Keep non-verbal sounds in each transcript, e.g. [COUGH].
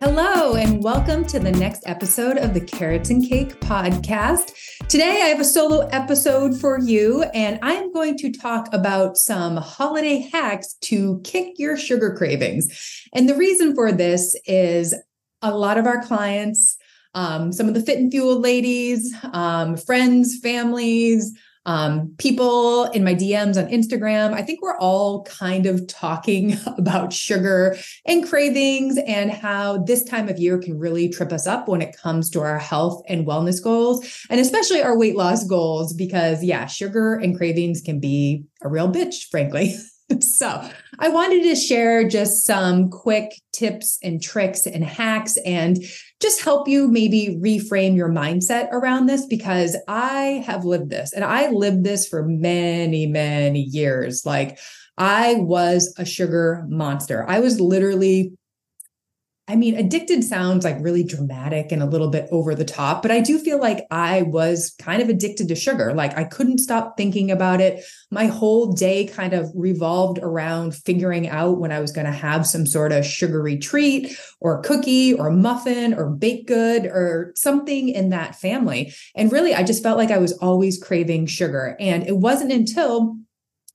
Hello, and welcome to the next episode of the Carrots and Cake podcast. Today, I have a solo episode for you, and I am going to talk about some holiday hacks to kick your sugar cravings. And the reason for this is a lot of our clients, um, some of the fit and fuel ladies, um, friends, families, um, people in my DMs on Instagram. I think we're all kind of talking [LAUGHS] about sugar and cravings and how this time of year can really trip us up when it comes to our health and wellness goals, and especially our weight loss goals, because yeah, sugar and cravings can be a real bitch, frankly. [LAUGHS] [LAUGHS] so, I wanted to share just some quick tips and tricks and hacks and just help you maybe reframe your mindset around this because I have lived this and I lived this for many, many years. Like, I was a sugar monster. I was literally I mean, addicted sounds like really dramatic and a little bit over the top, but I do feel like I was kind of addicted to sugar. Like I couldn't stop thinking about it. My whole day kind of revolved around figuring out when I was going to have some sort of sugary treat or cookie or muffin or baked good or something in that family. And really, I just felt like I was always craving sugar. And it wasn't until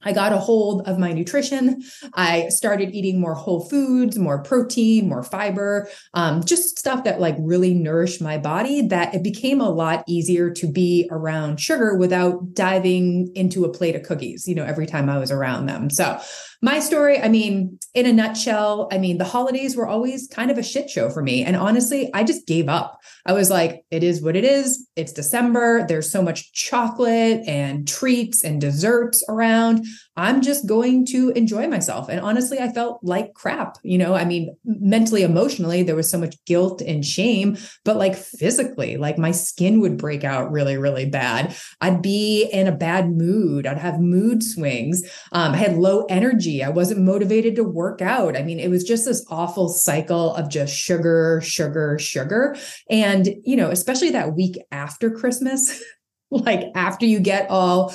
I got a hold of my nutrition. I started eating more whole foods, more protein, more fiber, um, just stuff that like really nourished my body. That it became a lot easier to be around sugar without diving into a plate of cookies, you know, every time I was around them. So my story, I mean, in a nutshell, I mean, the holidays were always kind of a shit show for me. And honestly, I just gave up. I was like, it is what it is. It's December. There's so much chocolate and treats and desserts around. I'm just going to enjoy myself. And honestly, I felt like crap. You know, I mean, mentally, emotionally, there was so much guilt and shame, but like physically, like my skin would break out really, really bad. I'd be in a bad mood. I'd have mood swings. Um, I had low energy. I wasn't motivated to work out. I mean, it was just this awful cycle of just sugar, sugar, sugar. And, you know, especially that week after Christmas. [LAUGHS] like after you get all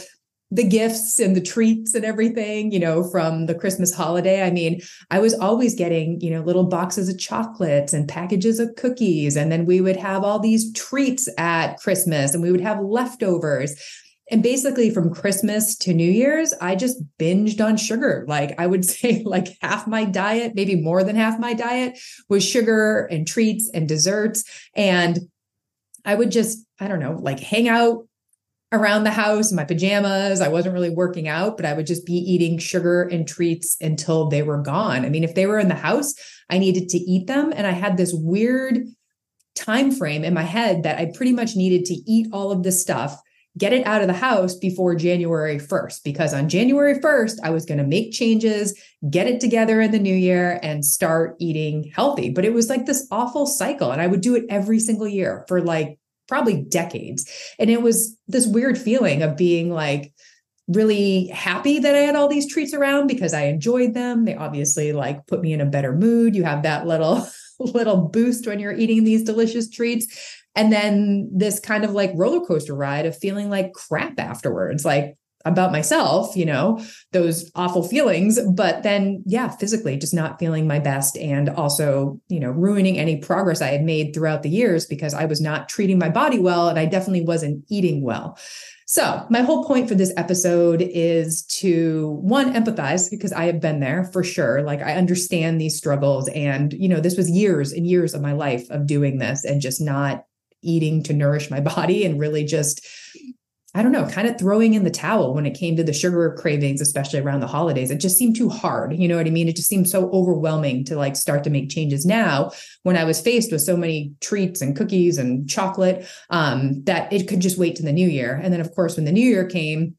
the gifts and the treats and everything, you know, from the Christmas holiday. I mean, I was always getting, you know, little boxes of chocolates and packages of cookies. And then we would have all these treats at Christmas and we would have leftovers. And basically from Christmas to New Year's, I just binged on sugar. Like I would [LAUGHS] say like half my diet, maybe more than half my diet was sugar and treats and desserts. And I would just, I don't know, like hang out around the house in my pajamas. I wasn't really working out, but I would just be eating sugar and treats until they were gone. I mean, if they were in the house, I needed to eat them and I had this weird time frame in my head that I pretty much needed to eat all of this stuff, get it out of the house before January 1st because on January 1st I was going to make changes, get it together in the new year and start eating healthy. But it was like this awful cycle and I would do it every single year for like probably decades. And it was this weird feeling of being like really happy that I had all these treats around because I enjoyed them. They obviously like put me in a better mood. You have that little [LAUGHS] little boost when you're eating these delicious treats. And then this kind of like roller coaster ride of feeling like crap afterwards. Like about myself, you know, those awful feelings, but then, yeah, physically just not feeling my best and also, you know, ruining any progress I had made throughout the years because I was not treating my body well and I definitely wasn't eating well. So, my whole point for this episode is to one, empathize because I have been there for sure. Like, I understand these struggles. And, you know, this was years and years of my life of doing this and just not eating to nourish my [LAUGHS] body and really just I don't know, kind of throwing in the towel when it came to the sugar cravings, especially around the holidays. It just seemed too hard. You know what I mean? It just seemed so overwhelming to like start to make changes now when I was faced with so many treats and cookies and chocolate um, that it could just wait to the new year. And then, of course, when the new year came,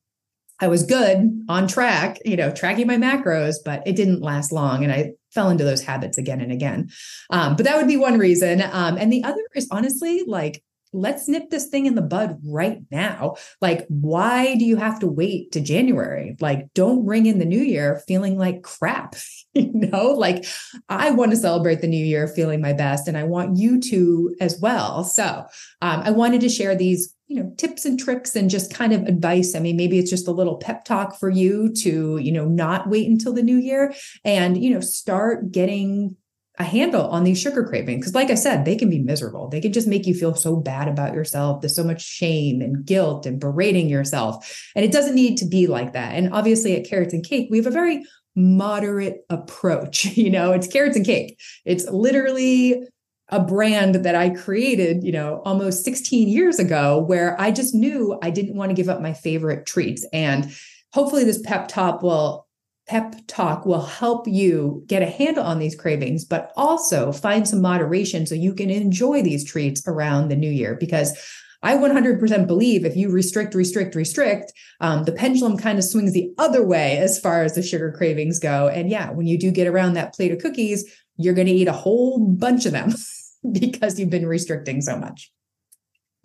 I was good on track, you know, tracking my macros, but it didn't last long. And I fell into those habits again and again. Um, but that would be one reason. Um, and the other is honestly like, let's nip this thing in the bud right now. Like, why do you have to wait to January? Like, don't ring in the new year feeling like crap. [LAUGHS] you know, like I want to celebrate the new year feeling my best, and I want you to as well. So, um, I wanted to share these you know tips and tricks and just kind of advice i mean maybe it's just a little pep talk for you to you know not wait until the new year and you know start getting a handle on these sugar cravings because like i said they can be miserable. They can just make you feel so bad about yourself. There's so much shame and guilt and berating yourself. And it doesn't need to be like that. And obviously at carrots and cake we have a very moderate approach [LAUGHS] you know it's carrots and cake. It's literally a brand that I created, you know, almost 16 years ago, where I just knew I didn't want to give up my favorite treats. And hopefully, this pep talk will pep talk will help you get a handle on these cravings, but also find some moderation so you can enjoy these treats around the new year. Because I 100% believe if you restrict, restrict, restrict, um, the pendulum kind of swings the other way as far as the sugar cravings go. And yeah, when you do get around that plate of cookies, you're going to eat a whole bunch of them. [LAUGHS] because you've been restricting so much.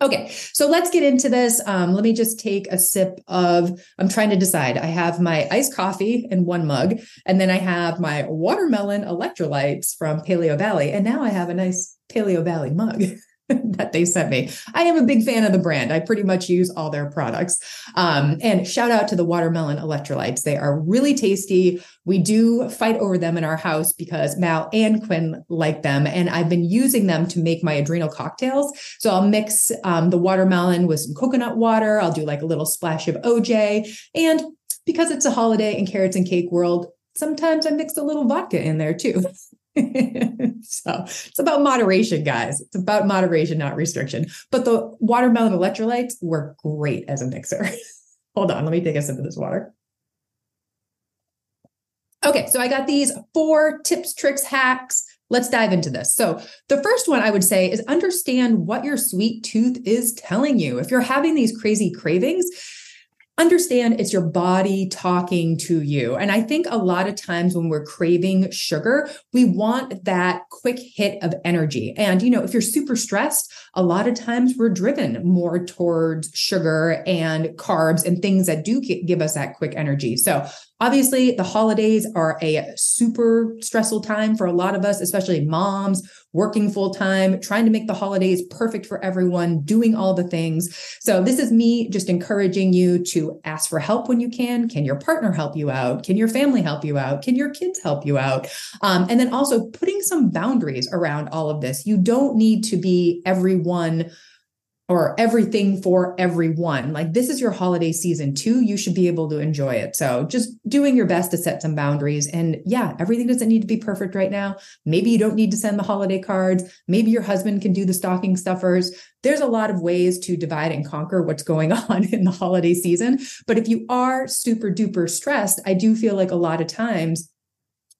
Okay, so let's get into this. Um, let me just take a sip of, I'm trying to decide. I have my iced coffee in one mug, and then I have my watermelon electrolytes from Paleo Valley. And now I have a nice Paleo Valley mug. [LAUGHS] [LAUGHS] that they sent me. I am a big fan of the brand. I pretty much use all their products. Um, and shout out to the watermelon electrolytes. They are really tasty. We do fight over them in our house because Mal and Quinn like them. And I've been using them to make my adrenal cocktails. So I'll mix um, the watermelon with some coconut water. I'll do like a little splash of OJ. And because it's a holiday in carrots and cake world, sometimes I mix a little vodka in there too. [LAUGHS] [LAUGHS] so it's about moderation, guys. It's about moderation, not restriction. But the watermelon electrolytes work great as a mixer. [LAUGHS] Hold on, let me take a sip of this water. Okay, so I got these four tips, tricks, hacks. Let's dive into this. So, the first one I would say is understand what your sweet tooth is telling you. If you're having these crazy cravings, understand it's your body talking to you. And I think a lot of times when we're craving sugar, we want that quick hit of energy. And, you know, if you're super stressed, a lot of times we're driven more towards sugar and carbs and things that do give us that quick energy. So Obviously, the holidays are a super stressful time for a lot of us, especially moms working full time, trying to make the holidays perfect for everyone, doing all the things. So, this is me just encouraging you to ask for help when you can. Can your partner help you out? Can your family help you out? Can your kids help you out? Um, and then also putting some boundaries around all of this. You don't need to be everyone or everything for everyone. Like this is your holiday season too. You should be able to enjoy it. So just doing your best to set some boundaries. And yeah, everything doesn't need to be perfect right now. Maybe you don't need to send the holiday cards. Maybe your husband can do the stocking stuffers. There's a lot of ways to divide and conquer what's going [LAUGHS] on in the holiday season. But if you are super duper stressed, I do feel like a lot of times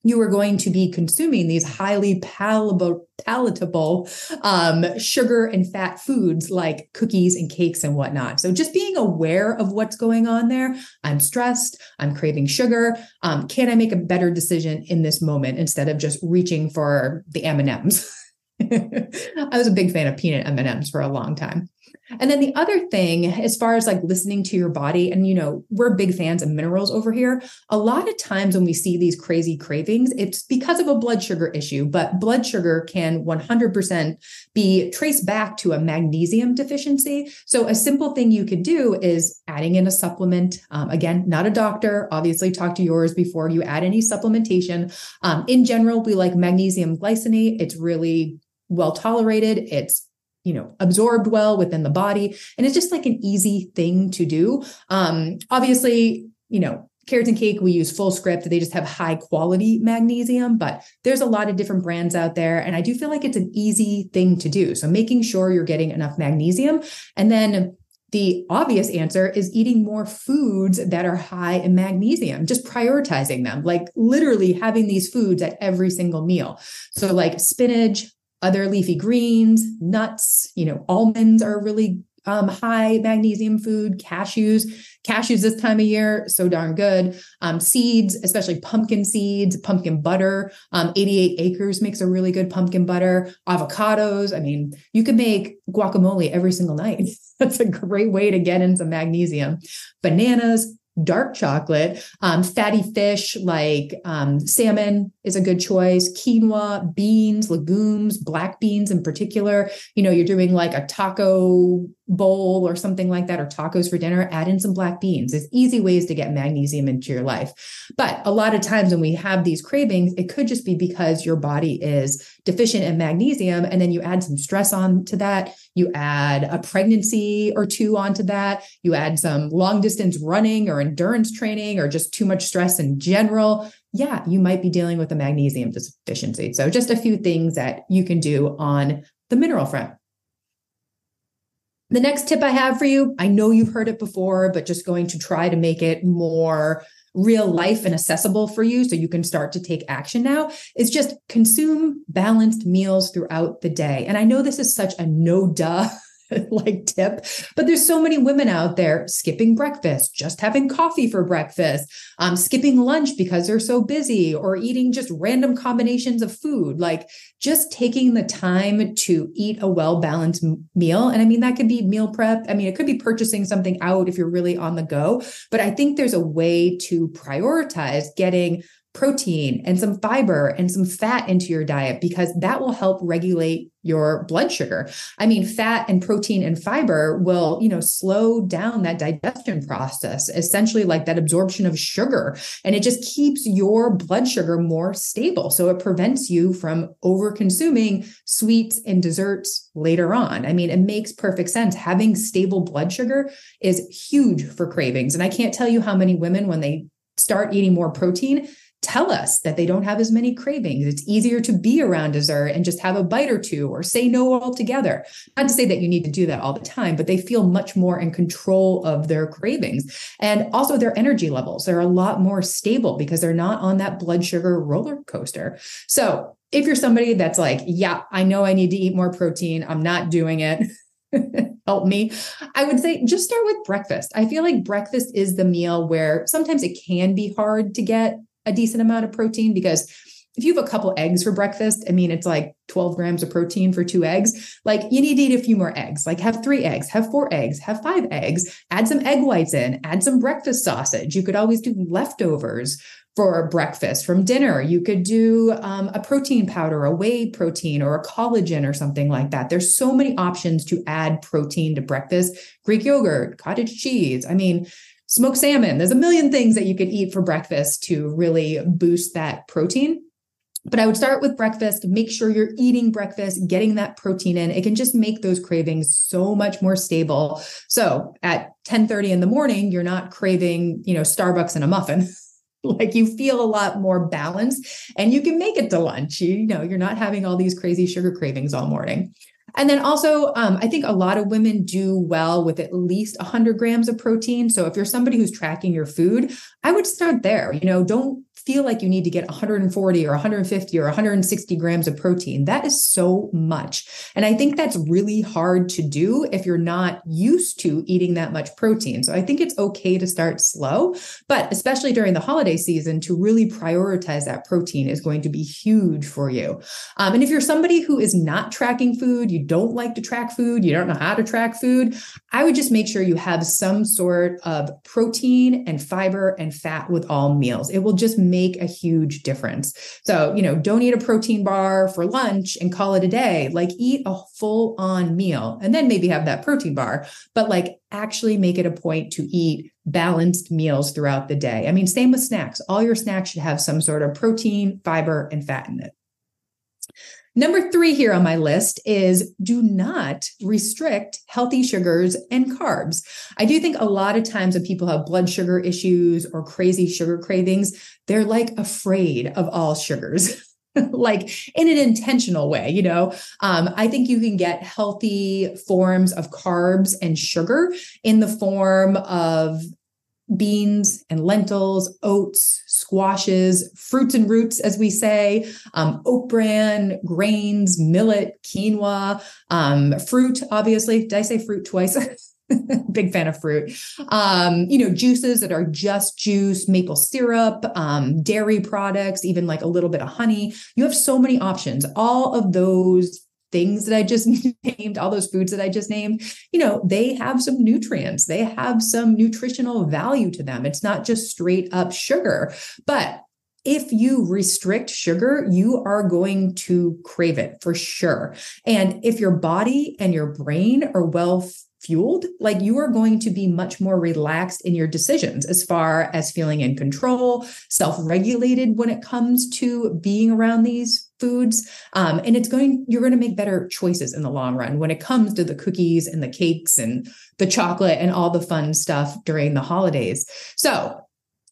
you are going to be consuming these highly palatable, palatable um, sugar and fat foods like cookies and cakes and whatnot. So just being aware of what's going on there. I'm stressed. I'm craving sugar. Um, can I make a better decision in this moment instead of just reaching for the M and M's? [LAUGHS] I was a big fan of peanut M and M's for a long time. And then the other thing, as far as like listening to your body, and you know, we're big fans of minerals over here. A lot of times when we see these crazy cravings, it's because of a blood sugar issue, but blood sugar can 100% be traced back to a magnesium deficiency. So a simple thing you could do is adding in a supplement. Um, again, not a doctor, obviously talk to yours before you add any supplementation. Um, in general, we like magnesium glycinate. It's really well tolerated. It's you know absorbed well within the body. And it's just like an easy thing to do. Um obviously you know carrots and cake we use Fullscript they just have high quality magnesium but there's a lot of different brands out there and i do feel like it's an easy thing to do. So making sure you're getting enough magnesium. And then the obvious answer is eating more foods that are high in magnesium, just prioritizing them, like literally having these foods at every single meal. So, like spinach, other leafy greens, nuts, you know, almonds are really um, high magnesium food, cashews. Cashews this time of year, so darn good. Um, seeds, especially pumpkin seeds, pumpkin butter. Um, 88 acres makes a really good pumpkin butter. Avocados. I mean, you could make guacamole every single night. [LAUGHS] That's a great way to get in some magnesium. Bananas, dark chocolate. Um, fatty fish like um, salmon is a good choice. Quinoa, beans, legumes, black beans in particular. You know, you're doing like a taco bowl or something like that, or tacos for dinner, add in some black beans. It's easy ways to get magnesium into your life. But a lot of times when we have these cravings, it could just be because your body is deficient in magnesium. And then you add some stress on to that. You add a pregnancy or two onto that. You add some long distance running or endurance training or just too much stress in general. Yeah, you might be dealing with a magnesium deficiency. So, just a few things that you can do on the mineral front. The next tip I have for you, I know you've heard it before, but just going to try to make it more real life and accessible for you so you can start to take action now is just consume balanced meals throughout the day. And I know this is such a no duh [LAUGHS] [LAUGHS] like tip. But there's so many women out there skipping breakfast, just having coffee for breakfast, um, skipping lunch because they're so busy, or eating just random combinations of food. Like just taking the time to eat a well balanced meal. And I mean, that could be meal prep. I mean, it could be purchasing something out if you're really on the go. But I think there's a way to prioritize getting protein and some fiber and some fat into your diet because that will help regulate your blood sugar. I mean, fat and protein and fiber will, you know, slow down that digestion process, essentially like that absorption of sugar. And it just keeps your blood sugar more stable. So it prevents you from over consuming sweets and desserts later on. I mean, it makes perfect sense. Having stable blood sugar is huge for cravings. And I can't tell you how many women, when they start eating more protein, tell us that they don't have as many cravings. It's easier to be around dessert and just have a bite or two or say no altogether. Not to say that you need to do that all the time, but they feel much more in control of their cravings and also their energy levels. They're a lot more stable because they're not on that blood sugar roller coaster. So if you're somebody that's like, yeah, I know I need to eat more protein, I'm not doing it. [LAUGHS] help me. I would say just start with breakfast. I feel like breakfast is the meal where sometimes it can be hard to get a decent amount of protein because if you have a couple eggs for breakfast, I mean, it's like 12 grams of protein for two eggs. Like you need to eat a few more eggs, like have three eggs, have four eggs, have five eggs, add some egg whites in, add some breakfast sausage. You could always do leftovers for breakfast from dinner. You could do um, a protein powder, a whey protein, or a collagen or something like that. There's so many options to add protein to breakfast. Greek yogurt, cottage cheese. I mean, smoked salmon. There's a million things that you could eat for breakfast to really boost that protein. But I would start with breakfast, make sure you're eating breakfast, getting that protein in. It can just make those cravings so much more stable. So at 10:30 in the morning, you're not craving, you know, Starbucks and a muffin. [LAUGHS] like you feel a lot more balanced and you can make it to lunch. You, you know, you're not having all these crazy sugar cravings all morning. And then also, um, I think a lot of women do well with at least 100 grams of protein. So if you're somebody who's tracking your food, I would start there. You know, don't feel like you need to get 140 or 150 or 160 grams of protein. That is so much. And I think that's really hard to do if you're not used to eating that much protein. So I think it's okay to start slow, but especially during the holiday season, to really prioritize that protein is going to be huge for you. Um, and if you're somebody who is not tracking food, you don't like to track food, you don't know how to track food, I would just make sure you have some sort of protein and fiber and fat with all meals. It will just make a huge difference. So, you know, don't eat a protein bar for lunch and call it a day. Like eat a full on meal and then maybe have that protein bar, but like actually make it a point to eat balanced meals throughout the day. I mean, same with snacks. All your snacks should have some sort of protein, fiber, and fat in it. Number three here on my list is do not restrict healthy sugars and carbs. I do think a lot of times when people have blood sugar issues or crazy sugar cravings, they're like afraid of all sugars. [LAUGHS] like in an intentional way you know um, i think you can get healthy forms of carbs and sugar in the form of beans and lentils, oats, squashes, fruits and roots, as we say, um, oat bran, grains, millet, quinoa, um, fruit, obviously. Did I say fruit twice? [LAUGHS] Big fan of fruit. Um, you know, juices that are just juice, maple syrup, um, dairy products, even like a little bit of honey. You have so many options. All of those things that I just [LAUGHS] named, all those foods that I just named, you know, they have some nutrients, they have some nutritional value to them. It's not just straight up sugar. But if you restrict sugar, you are going to crave it for sure. And if your body and your brain are well fueled, like you are going to be much more relaxed in your decisions as far as feeling in control, self regulated when it comes to being around these foods. Um, and it's going, you're going to make better choices in the long run when it comes to the cookies and the cakes and the chocolate and all the fun stuff during the holidays. So,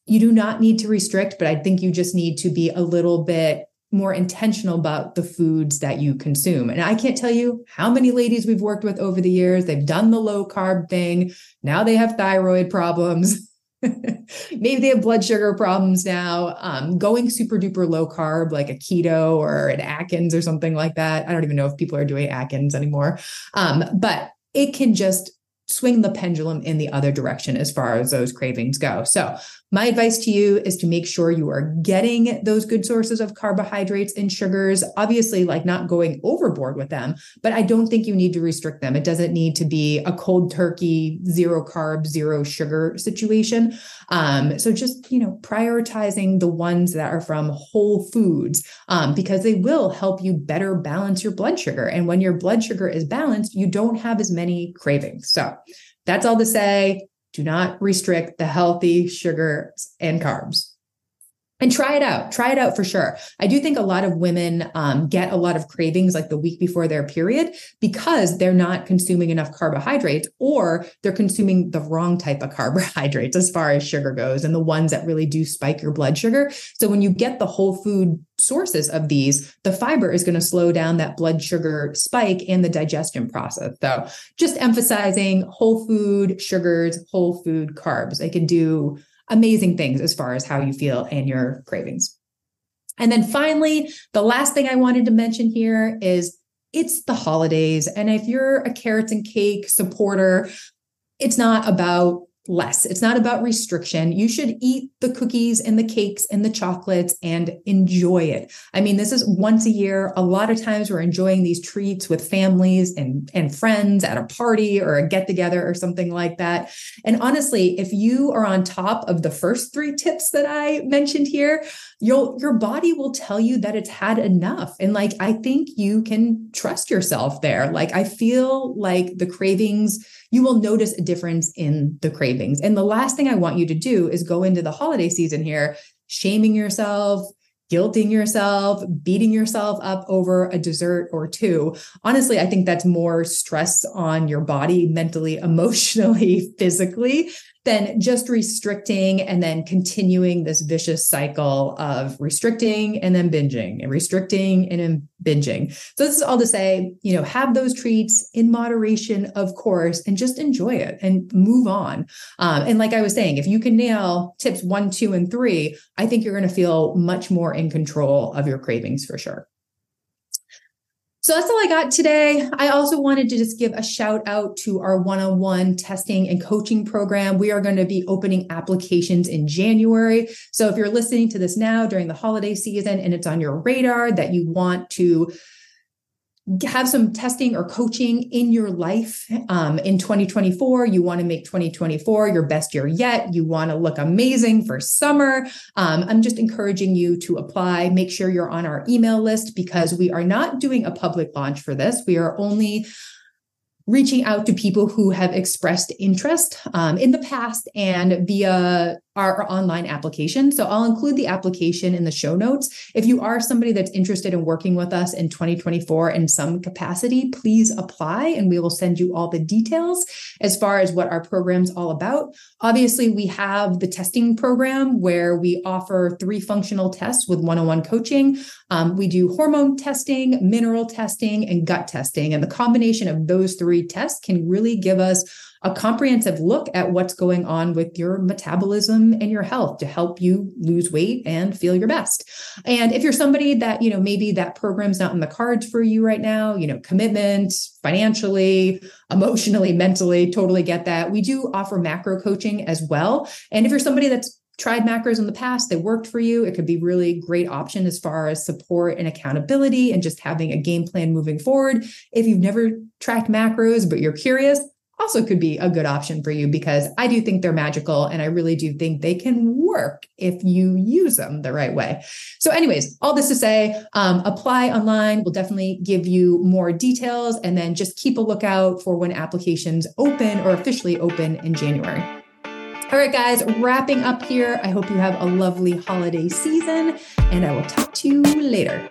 you do not need to restrict, but I think you just need to be a little bit more intentional about the foods that you consume. And I can't tell you how many ladies we've worked with over the years. They've done the low carb thing. Now they have thyroid problems. [LAUGHS] [LAUGHS] Maybe they have blood sugar problems now. Um, going super duper low carb, like a keto or an Atkins or something like that. I don't even know if people are doing Atkins anymore. Um, but it can just swing the pendulum in the other direction as far as those cravings go. So, my advice to you is to make sure you are getting those good sources of carbohydrates and sugars. Obviously, like not going overboard with them, but I don't think you need to restrict them. It doesn't need to be a cold turkey, zero carb, zero sugar situation. Um, so, just, you know, prioritizing the ones that are from whole foods um, because they will help you better balance your blood sugar. And when your blood sugar is balanced, you don't have as many cravings. So, that's all to say do not restrict the healthy sugars and carbs and try it out try it out for sure. I do think a lot of women um, get a lot of cravings like the week before their period because they're not consuming enough carbohydrates or they're consuming the wrong type of [LAUGHS] carbohydrates as far as sugar goes and the ones that really do spike your blood sugar. So when you get the whole food sources of these the fiber is going to slow down that blood sugar spike and the digestion process. So just emphasizing whole food sugars whole food carbs. I can do amazing things as far as how you feel and your cravings. And then finally, the last thing I wanted to mention here is it's the holidays. And if you're a carrots and cake supporter, it's not about less. It's not about restriction. You should eat the cookies and the cakes and the chocolates and enjoy it. I mean, this is once a year. A lot of times we're enjoying these treats with families and, and friends at a party or a get together or something like that. And honestly, if you are on top of the first three tips that I mentioned here, you'll, your body will tell you that it's had enough. And like, I think you can trust yourself there. Like, I feel like the cravings, you will notice a difference in the cravings. And the last thing I want you to do is go into the holiday season here shaming yourself, guilting yourself, beating yourself up over a dessert or two. Honestly, I think that's more stress on your body, mentally, [LAUGHS] emotionally, physically, than just restricting and then continuing this vicious cycle of restricting and then binging and restricting and then binging. So this is all to say, you know, have those treats in moderation, of course, and just enjoy it and move on. Um, and like I was saying, if you can nail tips one, two, and three, I think you're going to feel much more in control of your cravings for sure. So that's all I got today. I also wanted to just give a shout out to our one on one testing and coaching program. We are going to be opening applications in January. So if you're listening to this now during the holiday season and it's on your radar that you want to have some testing or coaching in your life um, in 2024. You want to make 2024 your best year yet. You want to look amazing for summer. Um, I'm just encouraging you to apply. Make sure you're on our email list because we are not doing a public launch for this. We are only reaching out to people who have expressed interest um, in the past and via our, online application. So I'll include the application in the show notes. If you are somebody that's interested in working with us in 2024 in some capacity, please apply and we will send you all the details as far as what our program's all about. Obviously, we have the testing program where we offer three functional tests with one on one coaching. Um, we do hormone testing, mineral testing, and gut testing. And the combination of those three tests can really give us a comprehensive look at what's going on with your metabolism and your health to help you lose weight and feel your best. And if you're somebody that, you know, maybe that program's not in the cards for you right now, you know, commitment, financially, emotionally, mentally, totally get that. We do offer macro coaching as well. And if you're somebody that's tried macros in the past, they worked for you, it could be really great option as far as support and accountability and just having a game plan moving forward. If you've never tracked macros, but you're curious, also could be a good option for you because I do think they're magical and I really do think they can work if you use them the right way. So, anyways, all this to say, um, apply online. We'll definitely give you more details and then just keep a lookout for when applications open or officially open in January. All right, guys, wrapping up here. I hope you have a lovely holiday season, and I will talk to you later.